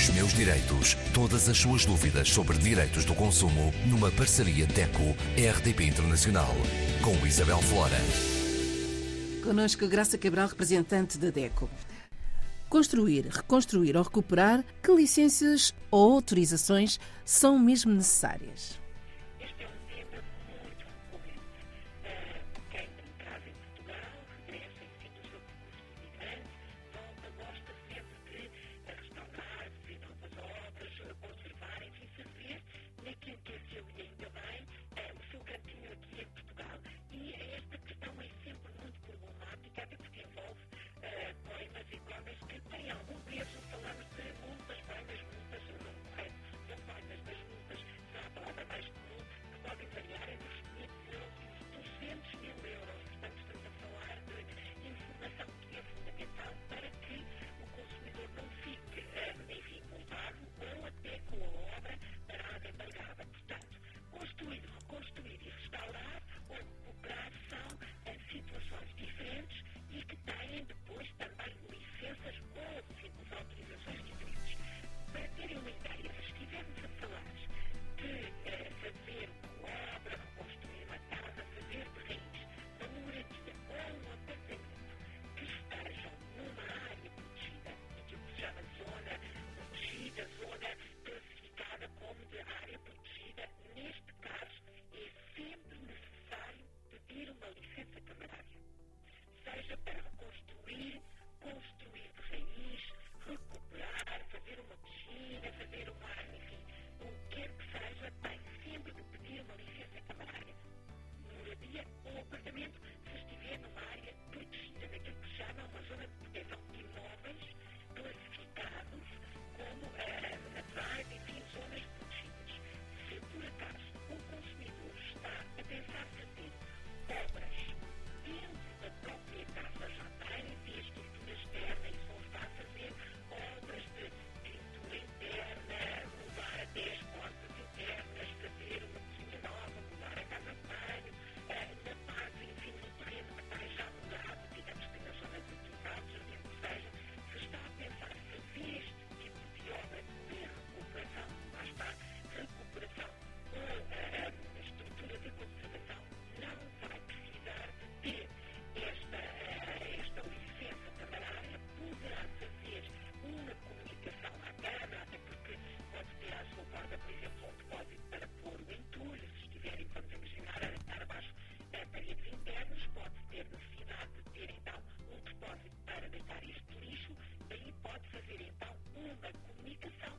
Os meus direitos. Todas as suas dúvidas sobre direitos do consumo numa parceria DECO RDP Internacional. Com Isabel Flora. Conosco Graça Cabral, representante da DECO. Construir, reconstruir ou recuperar, que licenças ou autorizações são mesmo necessárias? secretárias. Por lixo, ele pode fazer então uma comunicação